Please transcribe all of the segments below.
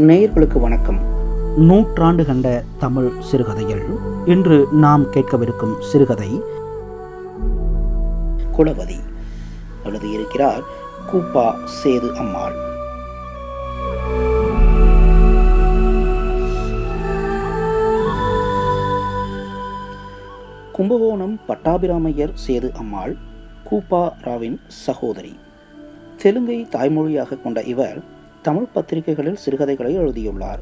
நேயர்களுக்கு வணக்கம். நூற்றாண்டு கண்ட தமிழ் சிறுகதைகள். இன்று நாம் கேட்கவிருக்கும் சிறுகதை குலவதி. எழுதியிருக்கிறார் கூப்பா சேது அம்மாள். கும்பகோணம் பட்டாபிராமையர் சேது அம்மாள் கூப்பா ராவின் சகோதரி. தெலுங்கை தாய்மொழியாக கொண்ட இவர் தமிழ் பத்திரிகைகளில் சிறுகதைகளை எழுதியுள்ளார்.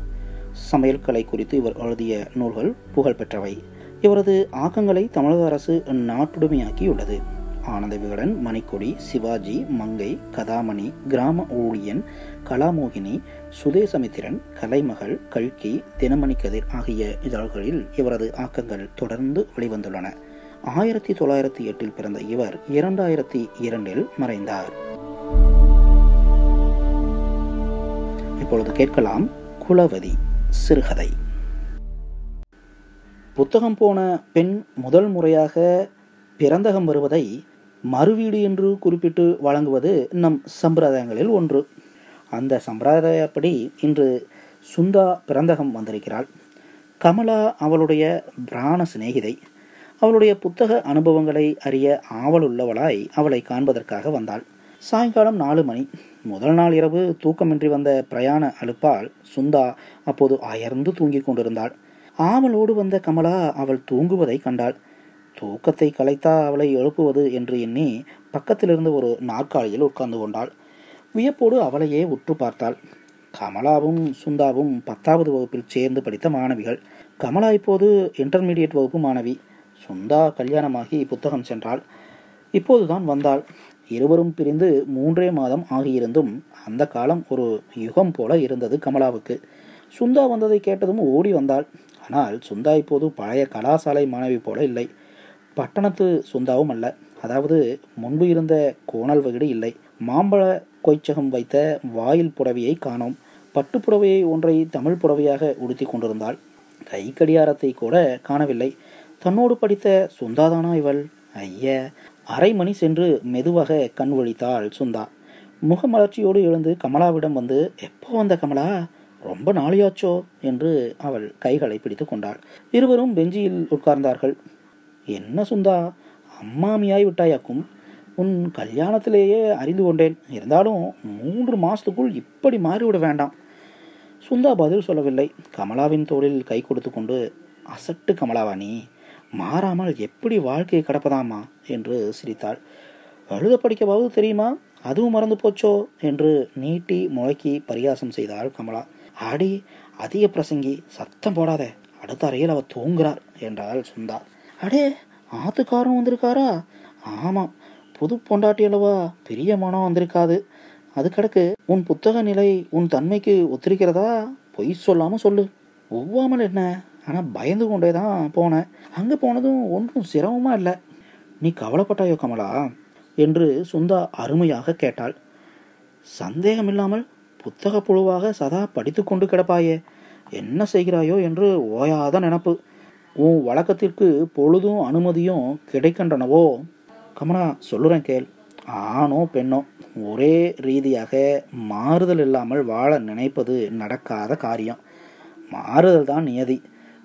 சமையல் கலை குறித்து இவர் எழுதிய நூல்கள் புகழ்பெற்றவை இவரது ஆக்கங்களை தமிழக அரசு நாட்டுடைமையாக்கியுள்ளது. ஆனந்த விகடன் மணிக்கொடி சிவாஜி மங்கை கதாமணி கிராம ஊழியன் கலாமோகினி சுதேசமித்திரன் கலைமகள் கல்கி தினமணி கதிர் ஆகிய இதழ்களில் இவரது ஆக்கங்கள் தொடர்ந்து வெளிவந்துள்ளன. ஆயிரத்தி தொள்ளாயிரத்தி எட்டில் பிறந்த இவர் இரண்டாயிரத்தி இரண்டில் மறைந்தார். இப்பொழுது கேட்கலாம் குலவதி சிறுகதை. புத்தகம் போன பெண் முதல் முறையாக பிறந்தகம் வருவதை மறுவீடு என்று குறிப்பிட்டு வழங்குவது நம் சம்பிரதாயங்களில் ஒன்று. அந்த சம்பிரதாயப்படி இன்று சுந்தா பிறந்தகம் வந்திருக்கிறாள். கமலா அவளுடைய பிராண சிநேகிதை. அவளுடைய புத்தக அனுபவங்களை அறிய ஆவலுள்ளவளாய் அவளை காண்பதற்காக வந்தாள். சாயங்காலம் நாலு மணி. முதல் நாள் இரவு தூக்கமின்றி வந்த பிரயாண அழுப்பால் சுந்தா அப்போது அயர்ந்து தூங்கிக் கொண்டிருந்தாள். ஆவலோடு வந்த கமலா அவள் தூங்குவதை கண்டாள். தூக்கத்தை கலைத்தா அவளை எழுப்புவது என்று எண்ணி பக்கத்திலிருந்து ஒரு நாற்காலியில் உட்கார்ந்து கொண்டாள். வியப்போடு அவளையே உற்று பார்த்தாள். கமலாவும் சுந்தாவும் பத்தாவது வகுப்பில் சேர்ந்து படித்த மாணவிகள். கமலா இப்போது இன்டர்மீடியட் வகுப்பு மாணவி. சுந்தா கல்யாணமாகி புத்தகம் சென்றாள். இப்போதுதான் வந்தாள். இருவரும் பிரிந்து மூன்றே மாதம் ஆகியிருந்தும் அந்த காலம் ஒரு யுகம் போல இருந்தது கமலாவுக்கு. சுந்தா வந்ததை கேட்டதும் ஓடி வந்தாள். ஆனால் சுந்தா இப்போது பழைய கலாசாலை மாணவி போல இல்லை. பட்டணத்து சுந்தாவும் அல்ல. அதாவது முன்பு இருந்த கோணல் வகிடு இல்லை. மாம்பழ கொய்ச்சகம் வைத்த வாயில் புடவையை காணோம். பட்டுப்புடவையை ஒன்றை தமிழ் புடவையாக உடுத்தி கொண்டிருந்தாள். கை கடியாரத்தை கூட காணவில்லை. தன்னோடு படித்த சுந்தாதானா இவள்? ஐய அரை மணி சென்று மெதுவாக கண் ஒழித்தாள் சுந்தா. முகமலர்ச்சியோடு எழுந்து கமலாவிடம் வந்து எப்போ வந்த கமலா? ரொம்ப நாளியாச்சோ? என்று அவள் கைகளை பிடித்து கொண்டாள். இருவரும் பெஞ்சியில் உட்கார்ந்தார்கள். என்ன சுந்தா? அம்மாமியாய் விட்டாயாக்கும்? உன் கல்யாணத்திலேயே அறிந்து கொண்டேன். இருந்தாலும் மூன்று மாசத்துக்குள் இப்படி மாறிவிட வேண்டாம். சுந்தா பதில் சொல்லவில்லை. கமலாவின் தோளில் கை கொடுத்து கொண்டு அசட்டு கமலாவாணி மாறாமல் எப்படி வாழ்க்கையை கடப்பதாமா என்று சிரித்தாள். அழுத படிக்கவாவது தெரியுமா? அதுவும் மறந்து போச்சோ? என்று நீட்டி முழக்கி பரிகாசம் செய்தாள் கமலா. ஆடி அதிக பிரசங்கி சத்தம் போடாத. அடுத்த அறையில் அவர் தூங்குறார் என்றாள் சுந்தா. அடே ஆத்துக்காரன் வந்திருக்காரா? ஆமாம். புது பொண்டாட்டி அளவா பெரிய மனம் வந்திருக்காது. அது கிடக்கு உன் புத்தக நிலை உன் தன்மைக்கு ஒத்திருக்கிறதா? பொய் சொல்லாமல் சொல்லு. ஒவ்வாமல் என்ன? ஆனால் பயந்து கொண்டே தான் போனேன். அங்கே போனதும் ஒன்றும் சிரமமாக இல்லை. நீ கவலைப்பட்டாயோ கமலா? என்று சுந்தா அருமையாக கேட்டாள். சந்தேகமில்லாமல் புத்தக புழுவாக சதா படித்து கொண்டு கிடப்பாயே. என்ன செய்கிறாயோ என்று ஓயாத நினப்பு. உன் வழக்கத்திற்கு பொழுதும் அனுமதியும் கிடைக்கின்றனவோ? கமலா சொல்லுறேன் கேள். ஆணோ பெண்ணோ ஒரே ரீதியாக மாறுதல் இல்லாமல் வாழ நினைப்பது நடக்காத காரியம். மாறுதல் தான் நியதி.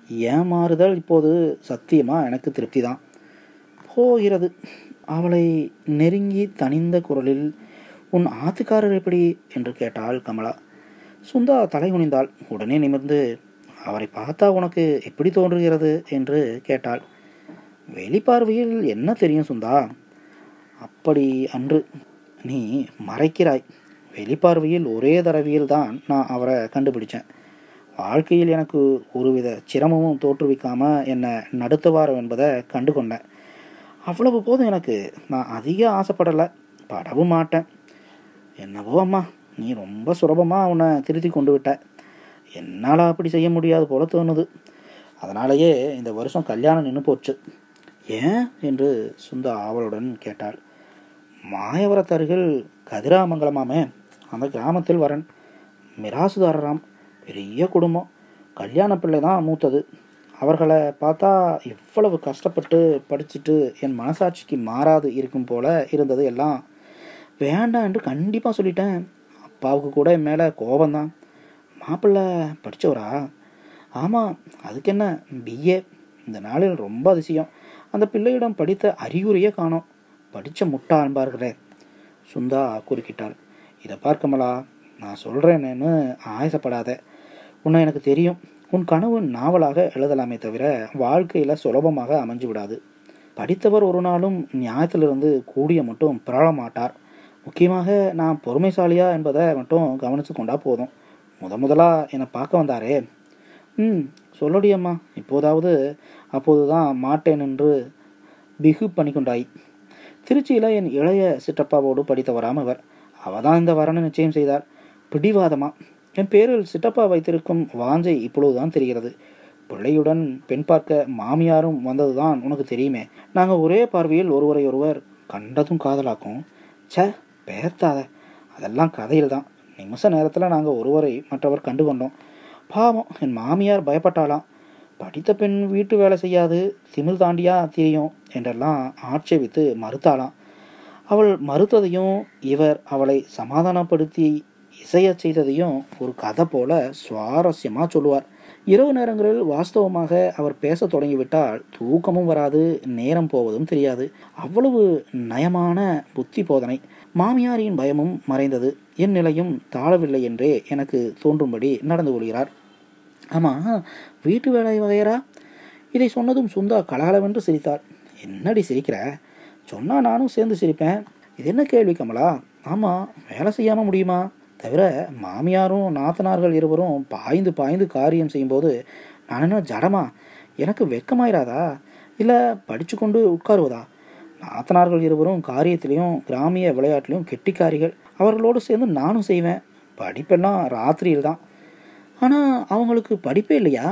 ஏமாறுதல் இப்போது சத்தியமா? எனக்கு திருப்தி தான் போகிறது. அவளை நெருங்கி தனிந்த குரலில் உன் ஆத்துக்காரர் எப்படி? என்று கேட்டாள் கமலா. சுந்தா தலை குனிந்தாள். உடனே நிமிர்ந்து அவரை பார்த்தா உனக்கு எப்படி தோன்றுகிறது? என்று கேட்டாள். வெளிப்பார்வையில் என்ன தெரியும் சுந்தா? அப்படி அன்று நீ மறைக்கிறாய். வெளிப்பார்வையில் ஒரே தடவையில் தான் நான் அவரை கண்டுபிடிச்சேன். வாழ்க்கையில் எனக்கு ஒருவித சிரமமும் தோற்றுவிக்காமல் என்னை நடத்துவார் என்பதை கண்டு கொண்டேன் அவ்வளவு போதும் எனக்கு. நான் அதிக ஆசைப்படலை. படவும் மாட்டேன். என்னவோ அம்மா நீ ரொம்ப சுலபமாக அவனை திருத்தி கொண்டு விட்ட. என்னால் அப்படி செய்ய முடியாது போல தோணுது. அதனாலேயே இந்த வருஷம் கல்யாணம் நின்று போச்சு. ஏன்? என்று சுந்தா ஆவலுடன் கேட்டாள். மாயவரத்தருகில் கதிராமங்கலமாமே. அந்த கிராமத்தில் வரன். மிராசுதாரராம். பெரிய குடும்பம். கல்யாண பிள்ளை தான் மூத்தது. அவர்களை பார்த்தா எவ்வளவு கஷ்டப்பட்டு படிச்சுட்டு என் மனசாட்சிக்கு மாறாது இருக்கும் போல இருந்தது எல்லாம். வேண்டாம் என்று கண்டிப்பாக சொல்லிட்டேன். அப்பாவுக்கு கூட என் மேலே கோபந்தான் மாப்பிள்ளை படித்தவரா ஆமாம் அதுக்கு என்ன? பிஏ இந்த நாளில் ரொம்ப அதிசயம். அந்த பிள்ளையிடம் படித்த அறிகுறியே காணோம். படித்த முட்டா அன்பார்களே சுந்தா குறுக்கிட்டாள். இதை பார்க்கமலா நான் சொல்கிறேன்னு ஆயசப்படாத. உன்னை எனக்கு தெரியும். உன் கனவு நாவலாக எழுதலாமே தவிர வாழ்க்கையில் சுலபமாக அமைஞ்சு விடாது. படித்தவர் ஒரு நாளும் நியாயத்திலிருந்து கூடிய மட்டும் பிறழ மாட்டார். முக்கியமாக நான் பொறுமைசாலியா என்பதை மட்டும் கவனித்து கொண்டா போதும். முத முதலாக என்னை பார்க்க வந்தாரே. ம் சொல்லடியம்மா இப்போதாவது அப்போதுதான் மாட்டேன் என்று பிகு பண்ணிக்கொண்டாய் திருச்சியில் என் இளைய சிற்றப்பாவோடு படித்தவராம் அவர். அவள் தான் இந்த வரனை நிச்சயம் செய்தார். பிடிவாதமாக என் பேரில் சிட்டப்பா வைத்திருக்கும் வாஞ்சை இப்பொழுதுதான் தெரிகிறது. பிள்ளையுடன் பெண் பார்க்க மாமியாரும் வந்ததுதான் உனக்கு தெரியுமே. நாங்கள் ஒரே பார்வையில் ஒருவரை ஒருவர் கண்டதும் காதலாக்கும். ச பேர்த்தாத அதெல்லாம் கதையில் தான் நிமிஷ நேரத்தில் நாங்கள் ஒருவரை மற்றவர் கண்டு கொண்டோம் பாவம் என் மாமியார் பயப்பட்டாளாம். படித்த பெண் வீட்டு வேலை செய்யாது திமிழ் தாண்டியா தெரியும் என்றெல்லாம் ஆட்சேபித்து மறுத்தாளாம். அவள் மறுத்ததையும் இவர் அவளை சமாதானப்படுத்தி இசைய செய்ததையும் ஒரு கதை போல சுவாரஸ்யமாக சொல்லுவார். இரவு நேரங்களில் வாஸ்தவமாக அவர் பேச தொடங்கிவிட்டால் தூக்கமும் வராது நேரம் போவதும் தெரியாது. அவ்வளவு நயமான புத்தி போதனை. மாமியாரின் பயமும் மறைந்தது. என் நிலையும் தாழவில்லை என்றே எனக்கு தோன்றும்படி நடந்து கொள்கிறார். ஆமாம் வீட்டு வேலை வகையரா? இதை சொன்னதும் சுந்தா கலகலவென்று சிரித்தாள். என்னடி சிரிக்கிற? சொன்னா நானும் சேர்ந்து சிரிப்பேன். இது என்ன கேள்வி கமலா? ஆமாம் வேலை செய்யாமல் முடியுமா? தவிர மாமியாரும் நாத்தனார்கள் இருவரும் பாய்ந்து பாய்ந்து காரியம் செய்யும்போது நான் என்ன ஜடமா? எனக்கு வெக்கமாயிராதா? இல்லை படித்து கொண்டு உட்காருவதா? நாத்தனார்கள் இருவரும் காரியத்திலையும் கிராமிய விளையாட்டிலையும் கெட்டிக்காரிகள். அவர்களோடு சேர்ந்து நானும் செய்வேன். படிப்பெல்லாம் ராத்திரியில் தான் ஆனால் அவங்களுக்கு படிப்பே இல்லையா?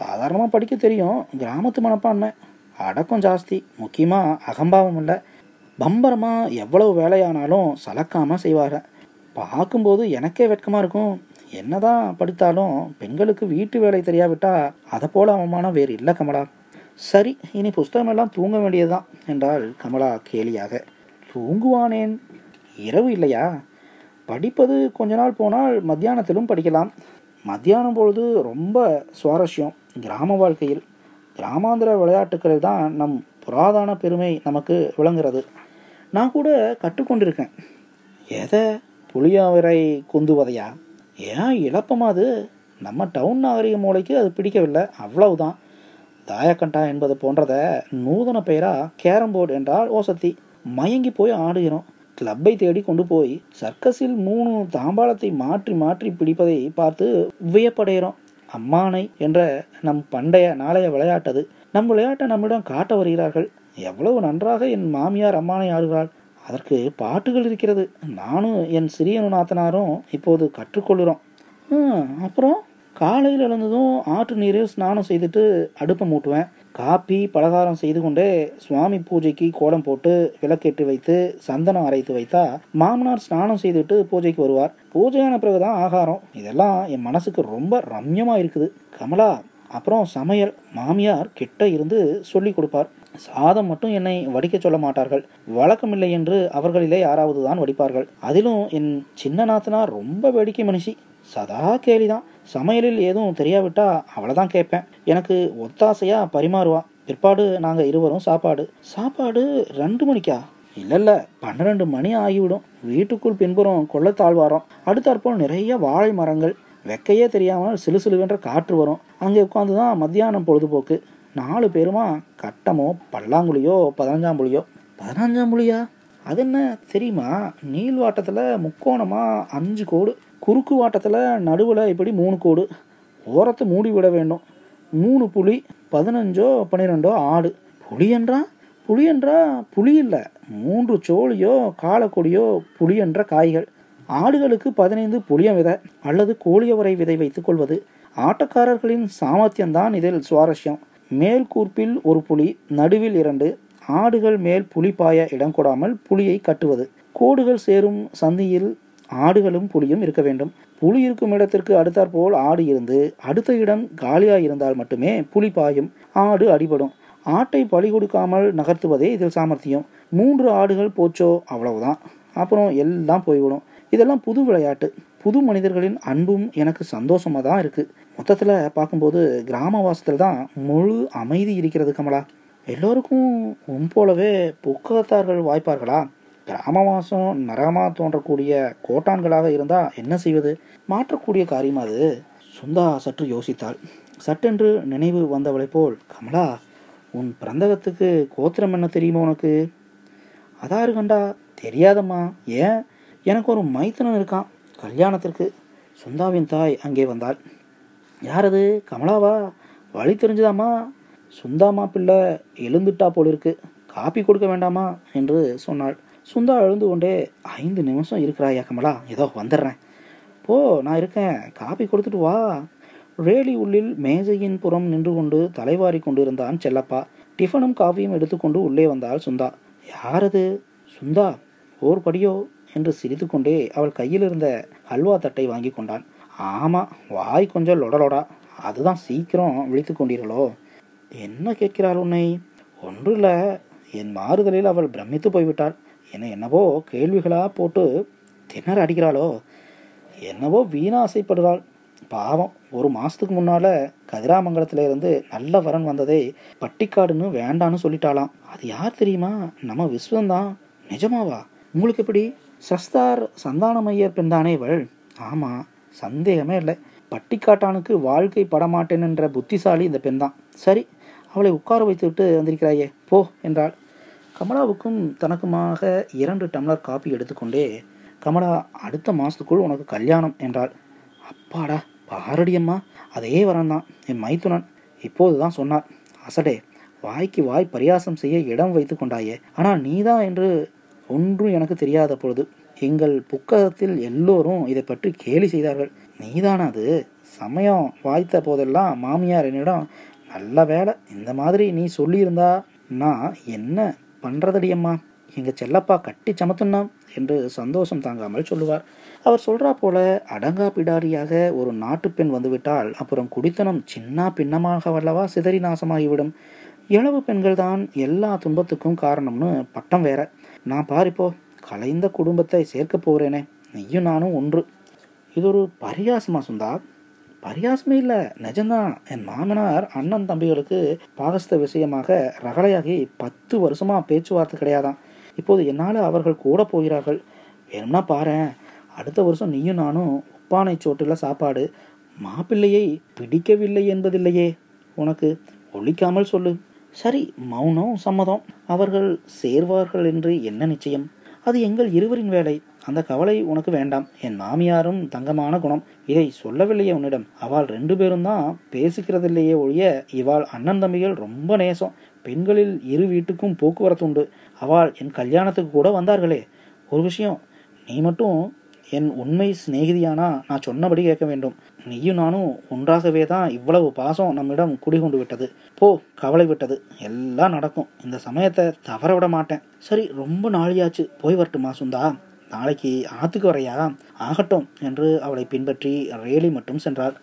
சாதாரணமாக படிக்க தெரியும். கிராமத்து மனப்பான்மை. அடக்கம் ஜாஸ்தி. முக்கியமாக அகம்பாவம் இல்லை. பம்பரமாக எவ்வளவு வேலையானாலும் சலக்காமல் செய்வார்கள் பார்க்கும்போது எனக்கே வெட்கமாக இருக்கும். என்னதான் படித்தாலும் பெண்களுக்கு வீட்டு வேலை தெரியாவிட்டால் அதை போல அவமானம் வேறு இல்லை கமலா. சரி இனி புஸ்தகமெல்லாம் தூங்க வேண்டியதுதான் என்றாள் கமலா கேலியாக. தூங்குவானேன்? இரவு இல்லையா? படிப்பது கொஞ்ச நாள் போனால் மத்தியானத்திலும் படிக்கலாம். மத்தியானம் பொழுது ரொம்ப சுவாரஸ்யம் கிராம வாழ்க்கையில். கிராமாந்திர விளையாட்டுக்களில் தான் நம் புராதான பெருமை நமக்கு விளங்குறது நான் கூட கற்றுக்கொண்டிருக்கேன். எதை புளியாவரை கொந்துவதையா? ஏன் இழப்பமா அது? நம்ம டவுன் நாகரிக மூளைக்கு அது பிடிக்கவில்லை. அவ்வளவுதான். தாயக்கண்டா என்பது போன்றதை நூதன பெயரா கேரம் போர்டு என்றால் ஓசத்தி. மயங்கி போய் ஆடுகிறோம். கிளப்பை தேடி கொண்டு போய் சர்க்கஸில் மூணு தாம்பாளத்தை மாற்றி மாற்றி பிடிப்பதை பார்த்து வியப்படைகிறோம். அம்மானை என்ற நம் பண்டைய நாளைய விளையாட்டது. நம் விளையாட்டை நம்மிடம் காட்ட வருகிறார்கள். எவ்வளவு நன்றாக என் மாமியார் அம்மானை ஆடுகிறாள். அதற்கு பாட்டுகள் இருக்கிறது. நானும் என் சிறிய நாத்தனாரும் இப்போது கற்றுக்கொள்கிறோம். அப்புறம் காலையில் எழுந்ததும் ஆற்று நீரில் ஸ்நானம் செய்துட்டு அடுப்பை மூட்டுவேன். காப்பி பலகாரம் செய்து கொண்டே சுவாமி பூஜைக்கு கோலம் போட்டு விளக்கேற்றி வைத்து சந்தனம் அரைத்து வைத்தா மாமனார் ஸ்நானம் செய்துட்டு பூஜைக்கு வருவார். பூஜையான பிறகுதான் ஆகாரம். இதெல்லாம் என் மனசுக்கு ரொம்ப ரம்யமா இருக்குது. கமலா அப்புறம் சமையல் மாமியார் கிட்ட இருந்து சொல்லி கொடுப்பார். சாதம் மட்டும் என்னை வடிக்க சொல்ல மாட்டார்கள். வழக்கமில்லை என்று அவர்களிலே யாராவது தான் வடிப்பார்கள். அதிலும் என் சின்ன நாத்தனார் ரொம்ப வேடிக்கை மனுஷி. சதா கேலிதான். சமையலில் எதுவும் தெரியாவிட்டா அவ்வளோதான் கேட்பேன். எனக்கு ஒத்தாசையா பரிமாறுவா. பிற்பாடு நாங்கள் இருவரும் சாப்பாடு. சாப்பாடு ரெண்டு மணிக்கா? இல்லை இல்லை பன்னிரெண்டு மணி ஆகிவிடும். வீட்டுக்குள் பின்புறம் கொள்ளத்தாழ்வாரம். அடுத்தாற்போல் நிறைய வாழை மரங்கள். வெக்கையே தெரியாமல் சிலு சிலுவென்ற காற்று வரும். அங்கே உட்காந்து தான் மத்தியானம் பொழுதுபோக்கு. நாலு பேருமா கட்டமோ பல்லாங்குழியோ பதினஞ்சாம் புலியோ. பதினஞ்சாம் புளியா அது என்ன தெரியுமா? நீள்வாட்டத்தில் முக்கோணமாக அஞ்சு கோடு. குறுக்கு வாட்டத்தில் நடுவில் இப்படி மூணு கோடு. ஓரத்தை மூடி விட வேண்டும். மூணு புலி பதினஞ்சோ பன்னிரெண்டோ ஆடு. புலி என்றா? புளி என்றா புளி இல்லை. மூன்று சோழியோ காலக்கொடியோ புளி என்ற காய்கள். ஆடுகளுக்கு பதினைந்து புளிய விதை அல்லது கோழியவரை விதை வைத்துக் கொள்வது ஆட்டக்காரர்களின் சாமர்த்தியம்தான் இதில் சுவாரஸ்யம். மேல் கூர்ப்பில் ஒரு புலி நடுவில் இரண்டு. ஆடுகள் மேல் புலி பாய இடம் கொடாமல் புலியை கட்டுவது. கோடுகள் சேரும் சந்தியில் ஆடுகளும் புலியும் இருக்க வேண்டும். புலி இருக்கும் இடத்திற்கு அடுத்தாற்போல் ஆடு இருந்து அடுத்த இடம் காலியாக இருந்தால் மட்டுமே புலி பாயும். ஆடு அடிபடும். ஆட்டை பலி கொடுக்காமல் நகர்த்துவதே இதில் சாமர்த்தியம். மூன்று ஆடுகள் போச்சோ அவ்வளவுதான். அப்புறம் எல்லாம் போய்விடும். இதெல்லாம் புது விளையாட்டு. புது மனிதர்களின் அன்பும் எனக்கு சந்தோஷமாக தான் இருக்குது மொத்தத்தில் பார்க்கும்போது கிராமவாசத்தில் தான் முழு அமைதி இருக்கிறது கமலா. எல்லோருக்கும் உன் போலவே புக்கத்தார்கள் வாய்ப்பார்களா? கிராமவாசம் நரகமாக தோன்றக்கூடிய கோட்டான்களாக இருந்தால் என்ன செய்வது? மாற்றக்கூடிய காரியம் அது. சுந்தா சற்று யோசித்தாள். சட்டென்று நினைவு வந்தவளை போல் கமலா உன் பிறந்தகத்துக்கு கோத்திரம் என்ன தெரியுமா உனக்கு? அதாரு கண்டா தெரியாதம்மா. ஏன்? எனக்கு ஒரு மைத்தனன் இருக்கான். கல்யாணத்திற்கு சுந்தாவின் தாய் அங்கே வந்தாள். யார் அது கமலாவா? வழி தெரிஞ்சுதாம்மா சுந்தாமா பிள்ளை எழுந்துட்டா போல் இருக்கு காப்பி கொடுக்க வேண்டாமா? என்று சொன்னாள். சுந்தா எழுந்து கொண்டே ஐந்து நிமிஷம் இருக்கிறாயா கமலா? ஏதோ வந்துடுறேன். போ நான் இருக்கேன். காப்பி கொடுத்துட்டு வா. ரேலி உள்ளில் மேஜையின் புறம் நின்று கொண்டு தலைவாரி கொண்டிருந்தான் செல்லப்பா. டிஃபனும் காஃபியும் எடுத்துக்கொண்டு உள்ளே வந்தாள் சுந்தா. யாரது? சுந்தா ஓர் படியோ? என்று சிரித்துக்கொண்டே அவள் கையில் இருந்த ஹல்வா தட்டை வாங்கி கொண்டான் ஆமாம் வாய் கொஞ்சம் லொடலொடா அதுதான் சீக்கிரம் விழித்து கொண்டீர்களோ? என்ன கேட்கிறாள் உன்னை? ஒன்றில் என் மாறுதலில் அவள் பிரமித்து போய்விட்டாள். என்னை என்னவோ கேள்விகளாக போட்டு திணற அடிக்கிறாளோ? என்னவோ வீணா ஆசைப்படுறாள் பாவம் ஒரு மாதத்துக்கு முன்னால் கதிராமங்கலத்தில் இருந்து நல்ல வரன் வந்ததே பட்டிக்காடுன்னு வேண்டான்னு சொல்லிட்டாளாம். அது யார் தெரியுமா? நம்ம விஸ்வந்தான். நிஜமாவா? உங்களுக்கு எப்படி? சஸ்தார் சந்தானமையர் பெண்தானே இவள்? ஆமாம் சந்தேகமே இல்லை. பட்டிக்காட்டானுக்கு வாழ்க்கை படமாட்டேன் என்ற புத்திசாலி இந்த பெண்தான். சரி அவளை உட்கார வைத்து விட்டு வந்திருக்கிறாயே போ என்றாள். கமலாவுக்கும் தனக்குமாக இரண்டு டம்ளர் காப்பி எடுத்துக்கொண்டே கமலா அடுத்த மாதத்துக்குள் உனக்கு கல்யாணம் என்றாள். அப்பாடா பாரடியம்மா அதே வரந்தான் என் மைத்துனன் இப்போது தான் சொன்னார் அசடே வாய்க்கு வாய் பரியாசம் செய்ய இடம் வைத்து கொண்டாயே ஆனால் நீதான் என்று ஒன்றும் எனக்கு தெரியாத பொழுது எங்கள் புக்ககத்தில் எல்லோரும் இதை பற்றி கேலி செய்தார்கள். நீதானா அது? சமயம் வாய்த்த போதெல்லாம் மாமியார் என்னிடம் நல்ல வேலை இந்த மாதிரி நீ சொல்லியிருந்தா நான் என்ன பண்ணுறதடியம்மா எங்கள் செல்லப்பா கட்டி சமத்துனாம் என்று சந்தோஷம் தாங்காமல் சொல்லுவார். அவர் சொல்கிறா போல அடங்கா பிடாரியாக ஒரு நாட்டு பெண் வந்துவிட்டால் அப்புறம் குடித்தனம் சின்ன பின்னமாக வல்லவா சிதறி நாசமாகிவிடும். இளவு பெண்கள் தான் எல்லா துன்பத்துக்கும் காரணம்னு பட்டம் வேற. நான் பாரிப்போ கலைந்த குடும்பத்தை சேர்க்க போகிறேனே நீயும் நானும் ஒன்று. இது ஒரு பரியாசமா சுந்தா. பரியாசமே இல்லை. நிஜம்தான். என் மாமனார் அண்ணன் தம்பிகளுக்கு பாகஸ்த விஷயமாக ரகலையாகி பத்து வருஷமா பேச்சுவார்த்தை கிடையாதான் இப்போது என்னால் அவர்கள் கூட போகிறார்கள். வேணும்னா பாரு அடுத்த வருஷம் நீயும் நானும் உப்பானை சோட்டில் சாப்பாடு மாப்பிள்ளையை பிடிக்கவில்லை என்பதில்லையே. உனக்கு ஒழிக்காமல் சொல்லு. சரி மௌனம் சம்மதம். அவர்கள் சேர்வார்கள் என்று என்ன நிச்சயம்? அது எங்கள் இருவரின் வேலை. அந்த கவலை உனக்கு வேண்டாம். என் மாமியாரும் தங்கமான குணம். இதை சொல்லவில்லையே உன்னிடம். அவள் ரெண்டு பேரும் தான் பேசிக்கிறதில்லையே ஒழிய இவாள் அண்ணன் தம்பிகள் ரொம்ப நேசம். பெண்களில் இரு வீட்டுக்கும் போக்குவரத்து உண்டு. அவள் என் கல்யாணத்துக்கு கூட வந்தார்களே. ஒரு விஷயம் நீ மட்டும் என் உண்மை சிநேகிதியானா? நான் சொன்னபடி கேட்க வேண்டும். நீயும் நானும் ஒன்றாகவே தான் இவ்வளவு பாசம் நம்மிடம் குடிகொண்டு விட்டது. போ கவலை விட்டது. எல்லாம் நடக்கும். இந்த சமயத்தை தவற விட மாட்டேன். சரி ரொம்ப நாளியாச்சு போய் வரட்டுமா சுந்தா? நாளைக்கு ஆத்துக்கு வரையா? ஆகட்டும் என்று அவளை பின்பற்றி ரேலி மட்டும் சென்றார்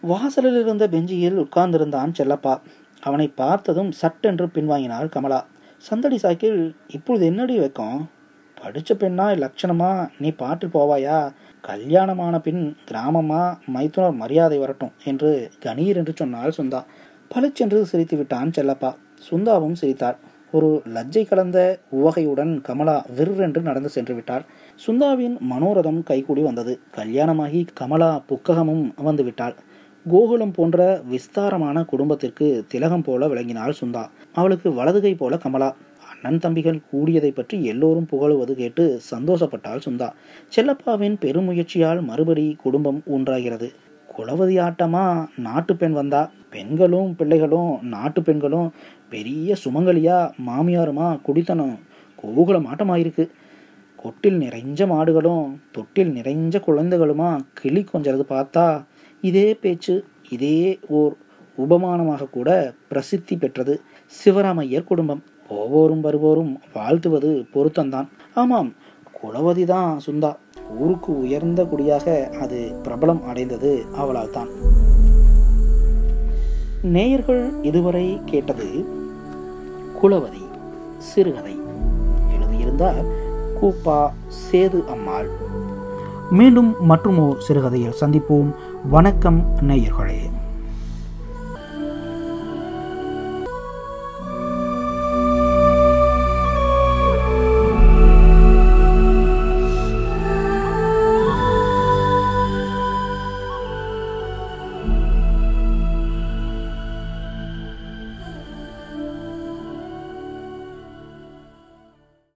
வாசலில் இருந்த பெஞ்சியில் உட்கார்ந்திருந்தான் செல்லப்பா. அவனை பார்த்ததும் சட்டென்று பின்வாங்கினாள் கமலா. சந்தடி சாக்கில் இப்பொழுது என்னடி வைக்கும்? படித்த பெண்ணா லட்சணமா? நீ பாட்டு போவாயா? கல்யாணமான பின் கிராமமா? மைத்துனர் மரியாதை வரட்டும் என்று கணீர் என்று சொன்னால் சுந்தா. பளிச்சென்று சிரித்து விட்டான் செல்லப்பா. சுந்தாவும் சிரித்தார் ஒரு லஜ்ஜை கலந்த உவகையுடன் கமலா விற்றென்று நடந்து சென்று விட்டாள். சுந்தாவின் மனோரதம் கைகூடி வந்தது. கல்யாணமாகி கமலா புக்ககமும் வந்து விட்டாள். கோகுலம் போன்ற விஸ்தாரமான குடும்பத்திற்கு திலகம் போல விளங்கினாள் சுந்தா. அவளுக்கு வலதுகை போல கமலா. அண்ணன் தம்பிகள் கூடியதை பற்றி எல்லோரும் புகழுவது கேட்டு சந்தோஷப்பட்டாள் சுந்தா. செல்லப்பாவின் பெருமுயற்சியால் மறுபடி குடும்பம் ஒன்றாகிறது குளவதி ஆட்டமா? நாட்டு பெண் வந்தா? பெண்களும் பிள்ளைகளும் நாட்டு பெண்களும் பெரிய சுமங்கலியா? மாமியாருமா? குடித்தனம். கோகுலம் ஆட்டமாயிருக்கு. கொட்டில் நிறைஞ்ச மாடுகளும் தொட்டில் நிறைஞ்ச குழந்தைகளுமா? கிளி கொஞ்சது பார்த்தா இதே பேச்சு இதே ஓர் உபமானமாக கூட பிரசித்தி பெற்றது சிவராமையர் குடும்பம். போவோரும் வருவோரும் வாழ்த்துவது பொருத்தந்தான். ஆமாம் குலவதி தான் சுந்தா. ஊருக்கு உயர்ந்த குடியாக அது பிரபலம் அடைந்தது அவளால் தான் நேயர்கள் இதுவரை கேட்டது குலவதி சிறுகதை. எழுதியிருந்தார் கூப்பா சேது அம்மாள். மீண்டும் மற்றும் சிறுகதையில் சந்திப்போம். வணக்கம் நேயர்களே.